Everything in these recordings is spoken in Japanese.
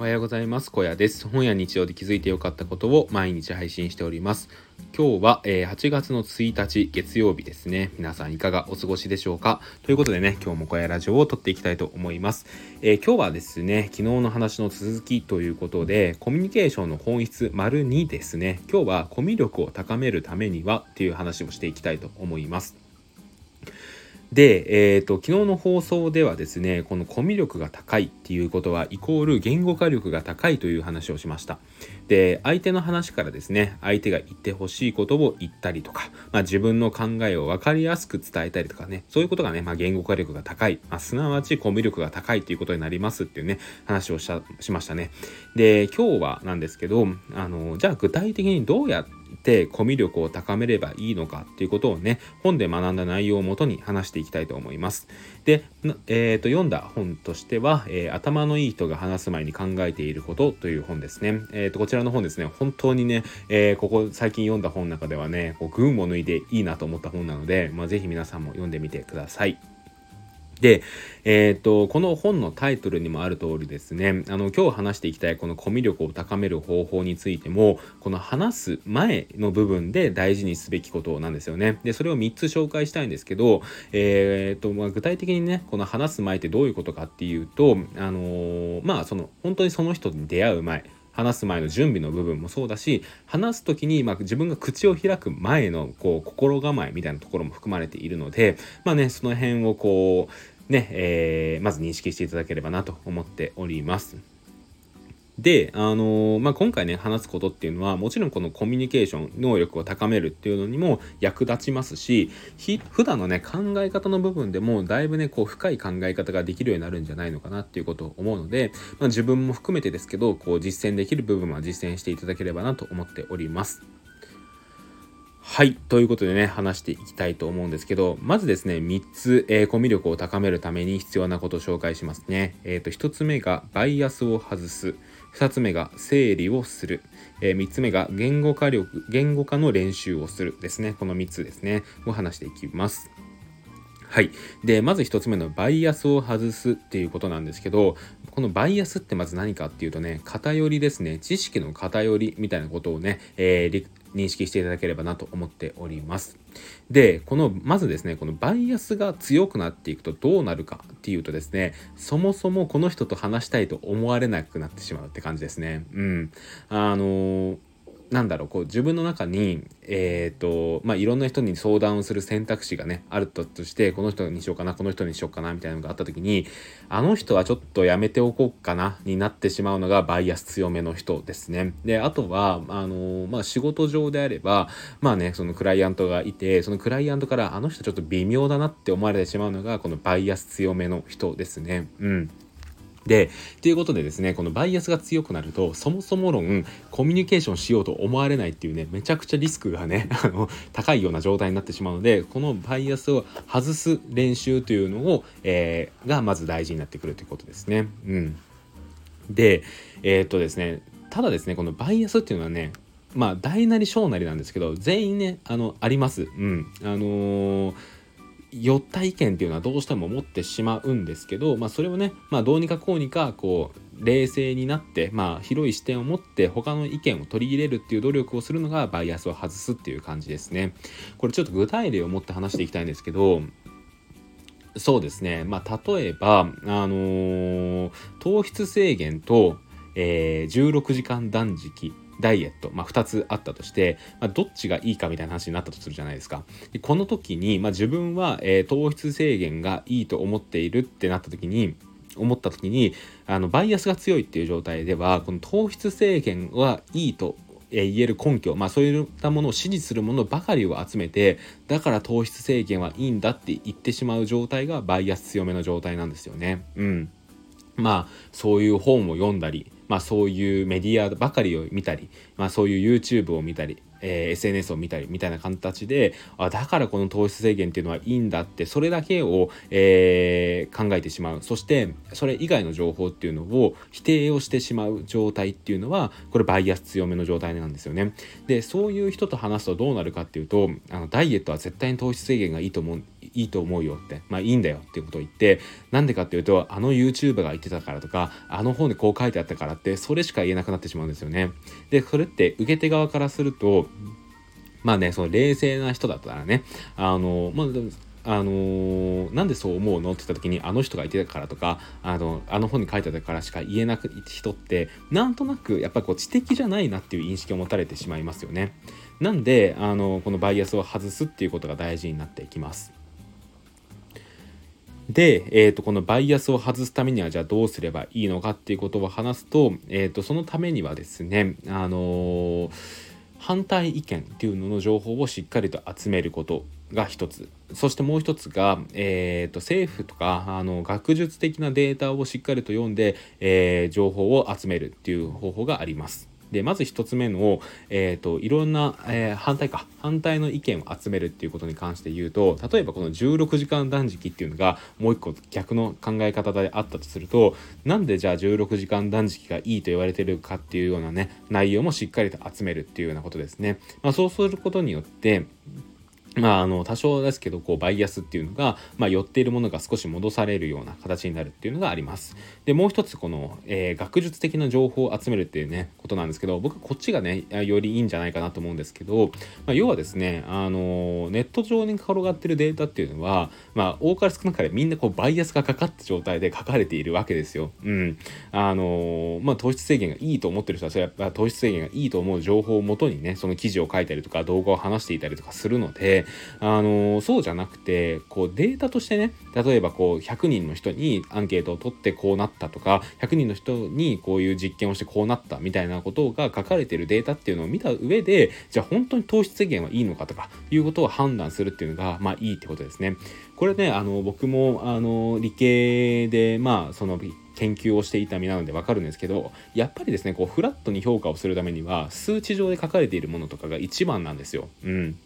おはようございます。小屋です。本や日常で気づいてよかったことを毎日配信しております。今日は、えー、8月の1日月曜日ですね。皆さんいかがお過ごしでしょうか？ということでね今日も小屋ラジオを撮っていきたいと思います、えー、今日はですね昨日の話の続きということでコミュニケーションの本質丸2ですね。今日はコミュ力を高めるためにはっていう話をしていきたいと思います。で、えーと、昨日の放送ではですねこのコミュ力が高いっていうことはイコール言語化力が高いという話をしました。で相手の話からですね相手が言ってほしいことを言ったりとか、まあ、自分の考えを分かりやすく伝えたりとかねそういうことがね、まあ、言語化力が高い、まあ、すなわちコミュ力が高いということになりますっていうね話をしましたね。で今日はなんですけどあのじゃあ具体的にどうやっててコミュ力を高めればいいのかっていうことをね本で学んだ内容をもとに話していきたいと思います。で、えーと、読んだ本としては、えー、頭のいい人が話す前に考えていることという本ですね。えーと、こちらの本ですね本当にね、え、ここ最近読んだ本の中ではねこう群を抜いていいなと思った本なので、まあ、ぜひ皆さんも読んでみてください。で、えっ、と、この本のタイトルにもある通りですね、あの、今日話していきたいこのコミュ力を高める方法についても、この話す前の部分で大事にすべきことなんですよね。で、それを3つ紹介したいんですけど、えっ、と、まあ、具体的にね、この話す前ってどういうことかっていうと、あのー、まあ、その、本当にその人に出会う前、話す前の準備の部分もそうだし話す時に、まあ、自分が口を開く前のこう心構えみたいなところも含まれているのでまあねその辺をこうね、えー、まず認識していただければなと思っております。で、あのー、まあ、今回ね、話すことっていうのは、もちろんこのコミュニケーション能力を高めるっていうのにも役立ちますし、普段のね、考え方の部分でも、だいぶね、こう、深い考え方ができるようになるんじゃないのかなっていうことを思うので、まあ、自分も含めてですけど、こう、実践できる部分は実践していただければなと思っております。はい。ということでね、話していきたいと思うんですけど、まずですね、3つ、えー、コミュ力を高めるために必要なことを紹介しますね。えっ、ー、と、1つ目がバイアスを外す。2つ目が整理をする。えー、3つ目が言語化力、言語化の練習をするですね。この3つですね、を話していきます。はい。で、まず1つ目のバイアスを外すっていうことなんですけど、このバイアスってまず何かっていうとね、偏りですね。知識の偏りみたいなことをね、えー、認識していただければなと思っております。で、この、まずですね、このバイアスが強くなっていくとどうなるかっていうとですね、そもそもこの人と話したいと思われなくなってしまうって感じですね。うん。あのーなんだろうこう自分の中にえっ、ー、とまあいろんな人に相談をする選択肢がねあるとしてこの人にしようかなこの人にしようかなみたいなのがあった時にあの人はちょっとやめておこうかなになってしまうのがバイアス強めの人ですね。であとはあのまあ仕事上であればまあねそのクライアントがいてそのクライアントからあの人ちょっと微妙だなって思われてしまうのがこのバイアス強めの人ですね。うんで、ということでですね、このバイアスが強くなると、そもそも論、コミュニケーションしようと思われないっていうね、めちゃくちゃリスクがね、あの、高いような状態になってしまうので、このバイアスを外す練習というのを、えー、がまず大事になってくるということですね。うん。で、えー、っとですね、ただですね、このバイアスっていうのはね、まあ、大なり小なりなんですけど、全員ね、あの、あります。うん。あのー寄った意見っていうのはどうしても持ってしまうんですけど、まあ、それをね、まあ、どうにかこうにかこう冷静になって、まあ、広い視点を持って他の意見を取り入れるっていう努力をするのがバイアスを外すっていう感じですね。これちょっと具体例を持って話していきたいんですけどそうですね、まあ、例えば、あのー、糖質制限と、えー、16時間断食ダイエット、まあ、2つあったとして、まあ、どっちがいいかみたいな話になったとするじゃないですか。でこの時に、まあ、自分は、えー、糖質制限がいいと思っているってなった時に思った時にあのバイアスが強いっていう状態ではこの糖質制限はいいと言える根拠、まあ、そういったものを支持するものばかりを集めてだから糖質制限はいいんだって言ってしまう状態がバイアス強めの状態なんですよね。うん、まあそういう本を読んだりまあ、そういうメディアばかりを見たり、まあ、そういう YouTube を見たり、えー、SNS を見たりみたいな形であだからこの糖質制限っていうのはいいんだってそれだけを、えー、考えてしまうそしてそれ以外の情報っていうのを否定をしてしまう状態っていうのはこれバイアス強めの状態なんですよね。でそういう人と話すとどうなるかっていうとあのダイエットは絶対に糖質制限がいいと思ういいと思うよってまあいいんだよっていうことを言ってなんでかっていうとあの YouTuber が言ってたからとかあの本でこう書いてあったからってそれしか言えなくなってしまうんですよね。でそれって受け手側からするとまあねその冷静な人だったらねあのまああのー、なんでそう思うのって言った時にあの人が言ってたからとかあのあの本に書いてたからしか言えなく人ってなんとなくやっぱりこう知的じゃないなっていう認識を持たれてしまいますよね。なんであのこのバイアスを外すっていうことが大事になっていきます。で、えーと、このバイアスを外すためにはじゃあどうすればいいのかっていうことを話すと,、えーと、そのためにはですねあのー、反対意見っていうのの情報をしっかりと集めることが一つそしてもう一つが、えーと、政府とかあの学術的なデータをしっかりと読んで、えー、情報を集めるっていう方法があります。でまず1つ目の、えーと、いろんな、えー、反対か反対の意見を集めるっていうことに関して言うと例えばこの16時間断食っていうのがもう一個逆の考え方であったとするとなんでじゃあ16時間断食がいいと言われてるかっていうようなね内容もしっかりと集めるっていうようなことですね。まあ、そうすることによってまあ、あの多少ですけどこうバイアスっていうのが、まあ、寄っているものが少し戻されるような形になるっていうのがあります。でもう一つこの、えー、学術的な情報を集めるっていうねことなんですけど僕こっちがねよりいいんじゃないかなと思うんですけど、まあ、要はですねあのネット上に転がってるデータっていうのは、まあ、多かれ少なかれみんなこうバイアスがかかった状態で書かれているわけですよ。うん、あのまあ、糖質制限がいいと思ってる人はそれは糖質制限がいいと思う情報をもとにねその記事を書いたりとか動画を話していたりとかするのであのそうじゃなくてこうデータとしてね例えばこう100人の人にアンケートを取ってこうなったとか100人の人にこういう実験をしてこうなったみたいなことが書かれてるデータっていうのを見た上でじゃあ本当に糖質制限はいいのかとかいうことを判断するっていうのがまあいいってことですね。これねあの僕もあの理系でまあその研究をしていた身なのでわかるんですけどやっぱりですねこうフラットに評価をするためには数値上で書かれているものとかが一番なんですよ。うん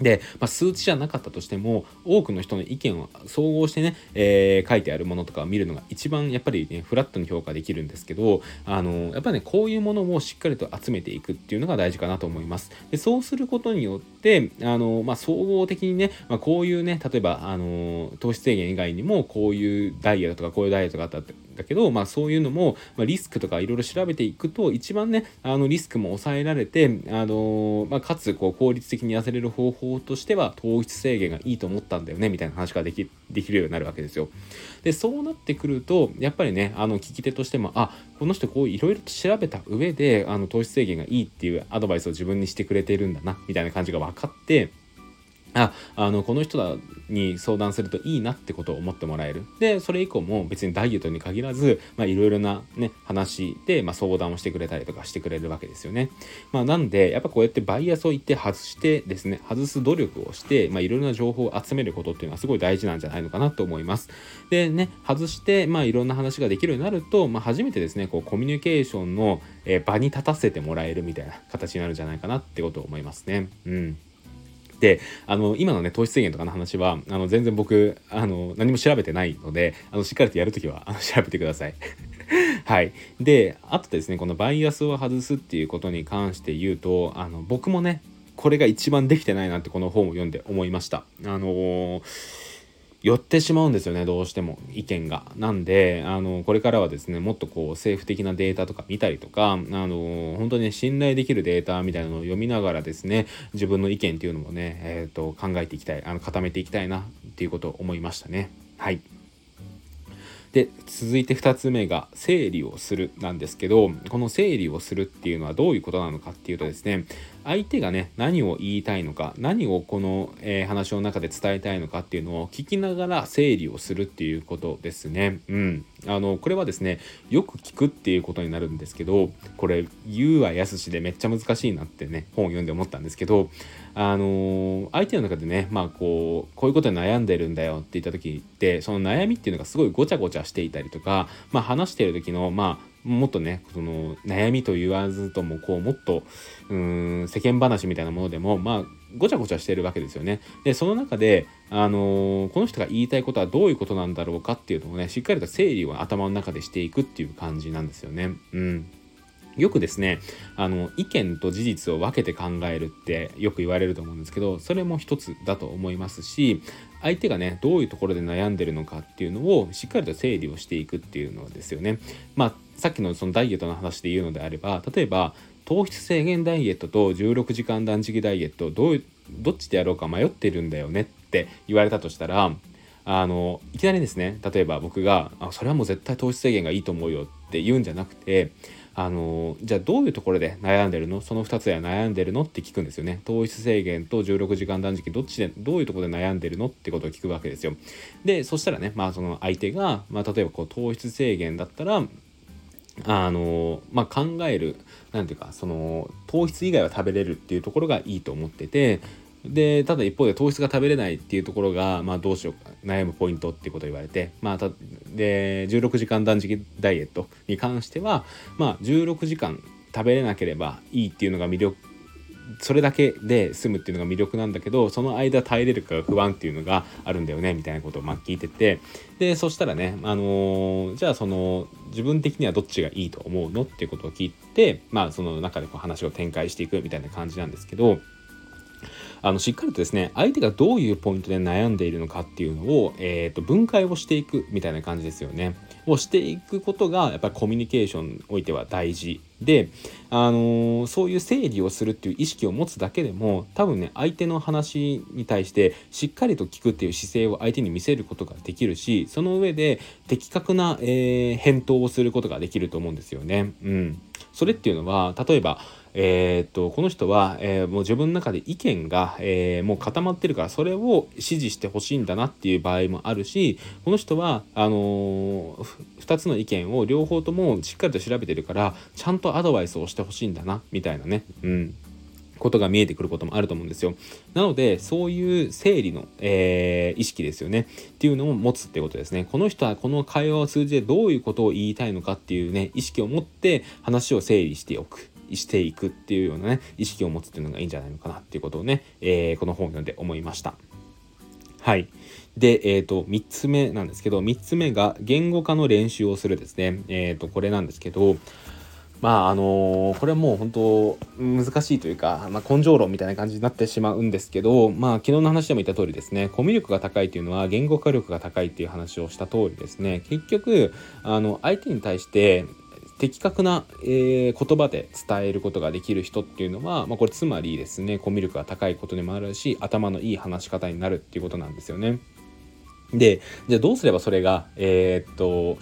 で、まあ、数値じゃなかったとしても多くの人の意見を総合してね、えー、書いてあるものとかを見るのが一番やっぱりねフラットに評価できるんですけどあのやっぱりねこういうものをしっかりと集めていくっていうのが大事かなと思います。でそうすることによってあの、まあ、総合的にね、まあ、こういうね例えばあの糖質制限以外にもこういうダイエットとかこういうダイエットがあったってだけど、まあ、そういうのも、まあ、リスクとかいろいろ調べていくと一番ねあのリスクも抑えられて、あのまあ、かつこう効率的に痩せれる方法としては糖質制限がいいと思ったんだよねみたいな話ができできるようになるわけですよ。でそうなってくるとやっぱりねあの聞き手としてもあこの人こういろいろと調べた上であの糖質制限がいいっていうアドバイスを自分にしてくれているんだなみたいな感じが分かってああのこの人だに相談するといいなってことを思ってもらえる。でそれ以降も別にダイエットに限らずいろいろな、ね、話で、まあ、相談をしてくれたりとかしてくれるわけですよね、まあ、なんでやっぱこうやってバイアスを言って外してですね外す努力をしていろいろな情報を集めることっていうのはすごい大事なんじゃないのかなと思います。でね外してまあいろんな話ができるようになると、まあ、初めてですねこうコミュニケーションの、場に立たせてもらえるみたいな形になるんじゃないかなってことを思いますね。うん。であの今のね糖質制限とかの話はあの全然僕あの何も調べてないのであのしっかりとやるときはあの 調べてください。はい。で、あとですね、このバイアスを外すっていうことに関して言うと、あの僕もね、これが一番できてないなってこの本を読んで思いました。あのー寄ってしまうんですよねどうしても意見が。なんであのこれからはですねもっとこう政府的なデータとか見たりとかあの本当に、ね、信頼できるデータみたいなのを読みながらですね自分の意見っていうのもね、えーと、考えていきたいあの固めていきたいなっていうことを思いましたね。はいで続いて2つ目が整理をするなんですけどこの整理をするっていうのはどういうことなのかっていうとですね相手がね何を言いたいのか何をこの、えー、話の中で伝えたいのかっていうのを聞きながら整理をするっていうことですね。うん、あのこれはですねよく聞くっていうことになるんですけどこれ言うはやすしでめっちゃ難しいなってね本を読んで思ったんですけどあの相手の中でねまあこうこういうことに悩んでるんだよって言った時ってその悩みっていうのがすごいごちゃごちゃしていたりとか、まあ、話してる時のまあもっとねその悩みと言わずともこうもっとうん世間話みたいなものでもまあごちゃごちゃしてるわけですよね。でその中で、あのー、この人が言いたいことはどういうことなんだろうかっていうのをねしっかりと整理を頭の中でしていくっていう感じなんですよね。うんよくですねあの意見と事実を分けて考えるってよく言われると思うんですけどそれも一つだと思いますし相手がねどういうところで悩んでるのかっていうのをしっかりと整理をしていくっていうのですよね。まあさっきのそのダイエットの話で言うのであれば例えば糖質制限ダイエットと16時間断食ダイエットどうどっちでやろうか迷ってるんだよねって言われたとしたらあのいきなりですね例えば僕があ「それはもう絶対糖質制限がいいと思うよ」って言うんじゃなくてあのじゃあどういうところで悩んでるの？その2つで悩んでるの？って聞くんですよね。糖質制限と16時間断食どっちでどういうところで悩んでるの？ってことを聞くわけですよ。でそしたらねまあその相手が、まあ、例えばこう糖質制限だったらあのまあ、考える何ていうかその糖質以外は食べれるっていうところがいいと思っててでただ一方で糖質が食べれないっていうところが、まあ、どうしようか悩むポイントっていうことを言われて、まあ、たで16時間断食ダイエットに関しては、まあ、16時間食べれなければいいっていうのが魅力それだけで済むっていうのが魅力なんだけどその間耐えれるかが不安っていうのがあるんだよねみたいなことをま聞いててでそしたらね、あのー、じゃあその自分的にはどっちがいいと思うのっていうことを聞いてまあその中でこう話を展開していくみたいな感じなんですけど。あのしっかりとですね相手がどういうポイントで悩んでいるのかっていうのを、えーと、分解をしていくみたいな感じですよね。をしていくことがやっぱりコミュニケーションにおいては大事で、あのー、そういう整理をするっていう意識を持つだけでも多分ね相手の話に対してしっかりと聞くっていう姿勢を相手に見せることができるしその上で的確な、えー、返答をすることができると思うんですよね。うん、それっていうのは例えばえー、っとこの人は、えー、もう自分の中で意見が、えー、もう固まってるからそれを支持してほしいんだなっていう場合もあるしこの人はあの2つの意見を両方ともしっかりと調べてるからちゃんとアドバイスをしてほしいんだなみたいなね。うんことが見えてくることもあると思うんですよ。なのでそういう整理の、えー、意識ですよねっていうのを持つってことですね。この人はこの会話を通じてどういうことを言いたいのかっていうね意識を持って話を整理しておく。していくっていうようなね意識を持つっていうのがいいんじゃないのかなっていうことをね、えー、この本を読んで思いました。はい。で、えーと、3つ目なんですけど3つ目が言語化の練習をするですね。えーと、これなんですけどまああのー、これはもう本当難しいというか、まあ、根性論みたいな感じになってしまうんですけど、まあ、昨日の話でも言った通りですねコミュ力が高いというのは言語化力が高いっていう話をした通りですね結局あの相手に対して的確な、えー、言葉で伝えることができる人っていうのは、まあ、これつまりですねコミュ力が高いことでもあるし頭のいい話し方になるっていうことなんですよね。でじゃあどうすればそれがえー、っと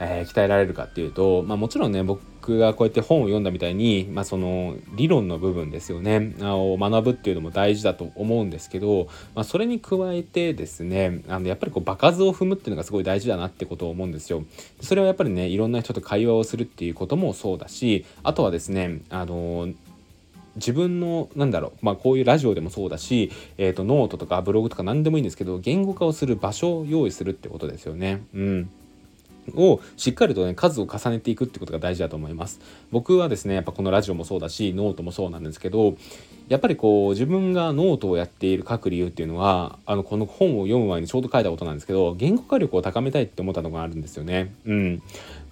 えー、鍛えられるかっていうと、まあ、もちろんね僕がこうやって本を読んだみたいに、まあ、その理論の部分ですよねを学ぶっていうのも大事だと思うんですけど、まあ、それに加えてですねあのやっぱりこう場数を踏むっていうのがすごい大事だなってことを思うんですよ。それはやっぱりねいろんな人と会話をするっていうこともそうだしあとはですねあの自分のなんだろうまあこういうラジオでもそうだし、えー、とノートとかブログとか何でもいいんですけど言語化をする場所を用意するってことですよね。うんをしっかりとね数を重ねていくってことが大事だと思います。僕はですねやっぱこのラジオもそうだしノートもそうなんですけどやっぱりこう自分がノートをやっている書く理由っていうのはあのこの本を読む前にちょうど書いたことなんですけど言語化力を高めたいって思ったのがあるんですよね。うん。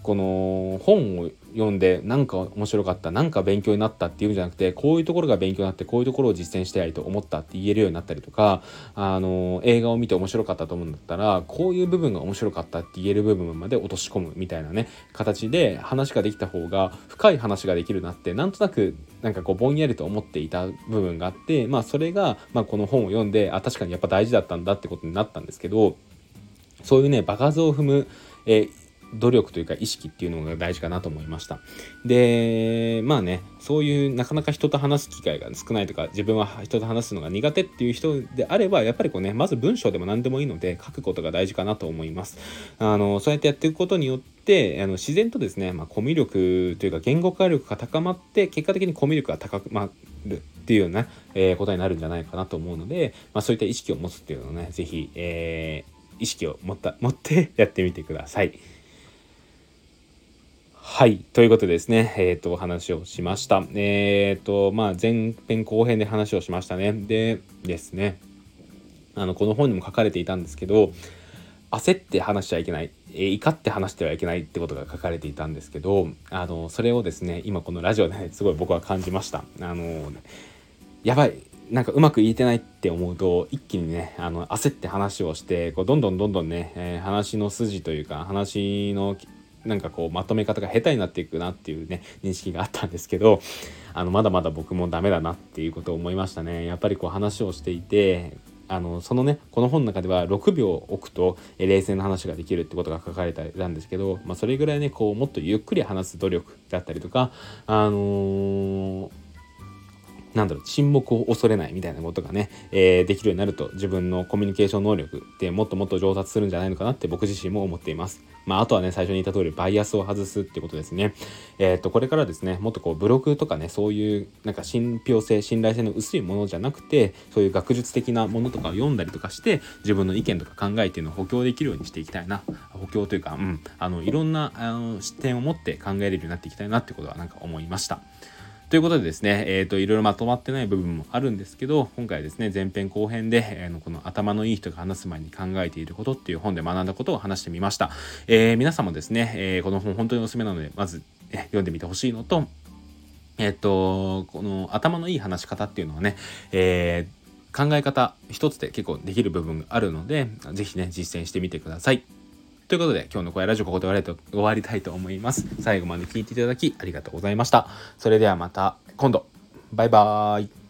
この本を読んでなんか面白かったなんか勉強になったっていうんじゃなくてこういうところが勉強になってこういうところを実践したいと思ったって言えるようになったりとかあの映画を見て面白かったと思うんだったらこういう部分が面白かったって言える部分まで落とし込むみたいなね形で話ができた方が深い話ができるなってなんとなくなんかこうぼんやりと思っていた部分があってまあそれが、まあ、この本を読んであ確かにやっぱ大事だったんだってことになったんですけどそういうね場数を踏む、えー努力というか意識っていうのが大事かなと思いましたでまあねそういうなかなか人と話す機会が少ないとか自分は人と話すのが苦手っていう人であればやっぱりこうねまず文章でも何でもいいので書くことが大事かなと思いますあのそうやってやっていくことによってあの自然とですね、まあ、コミュ力というか言語化力が高まって結果的にコミュ力が高まるっていうような、えー、ことになるんじゃないかなと思うので、まあ、そういった意識を持つっていうのをね是非、えー、意識を持った持ってやってみてください。はい。ということでですね、えっ、ー、と、お話をしました。えっ、ー、と、まあ、前編後編で話をしましたね。でですね、あの、この本にも書かれていたんですけど、焦って話しちゃいけない、えー、怒って話してはいけないってことが書かれていたんですけど、あの、それをですね、今このラジオで、ね、すごい僕は感じました。あの、やばい、なんかうまく言えてないって思うと一気にねあの焦って話をしてこうどんどんどんどんね、えー、話の筋というか話のなんかこうまとめ方が下手になっていくなっていうね認識があったんですけどあのまだまだ僕もダメだなっていうことを思いましたね。やっぱりこう話をしていてあのそのねこの本の中では6秒置くと冷静な話ができるってことが書かれたんですけど、まあ、それぐらいねこうもっとゆっくり話す努力だったりとかあのーなんだろう沈黙を恐れないみたいなことがね、えー、できるようになると自分のコミュニケーション能力ってもっともっと上達するんじゃないのかなって僕自身も思っています。まあ、あとはね最初に言った通りバイアスを外すってことですね。えー、っとこれからですねもっとこうブログとかねそういうなんか信憑性信頼性の薄いものじゃなくてそういう学術的なものとかを読んだりとかして自分の意見とか考えっていうのを補強できるようにしていきたいな補強というか、うん、あのいろんなあの視点を持って考えれるようになっていきたいなってことはなんか思いました。ということでですね、えっ、ー、と、いろいろまとまってない部分もあるんですけど、今回ですね、前編後編で、えー、この頭のいい人が話す前に考えていることっていう本で学んだことを話してみました。えー、皆さんもですね、えー、この本本当におすすめなので、まず、え読んでみてほしいのと、えっ、と、この頭のいい話し方っていうのはね、えー、考え方一つで結構できる部分があるので、是非ね、実践してみてください。ということで、今日の声ラジオここで終わりたいと思います。最後まで聞いていただきありがとうございました。それではまた今度。バイバーイ。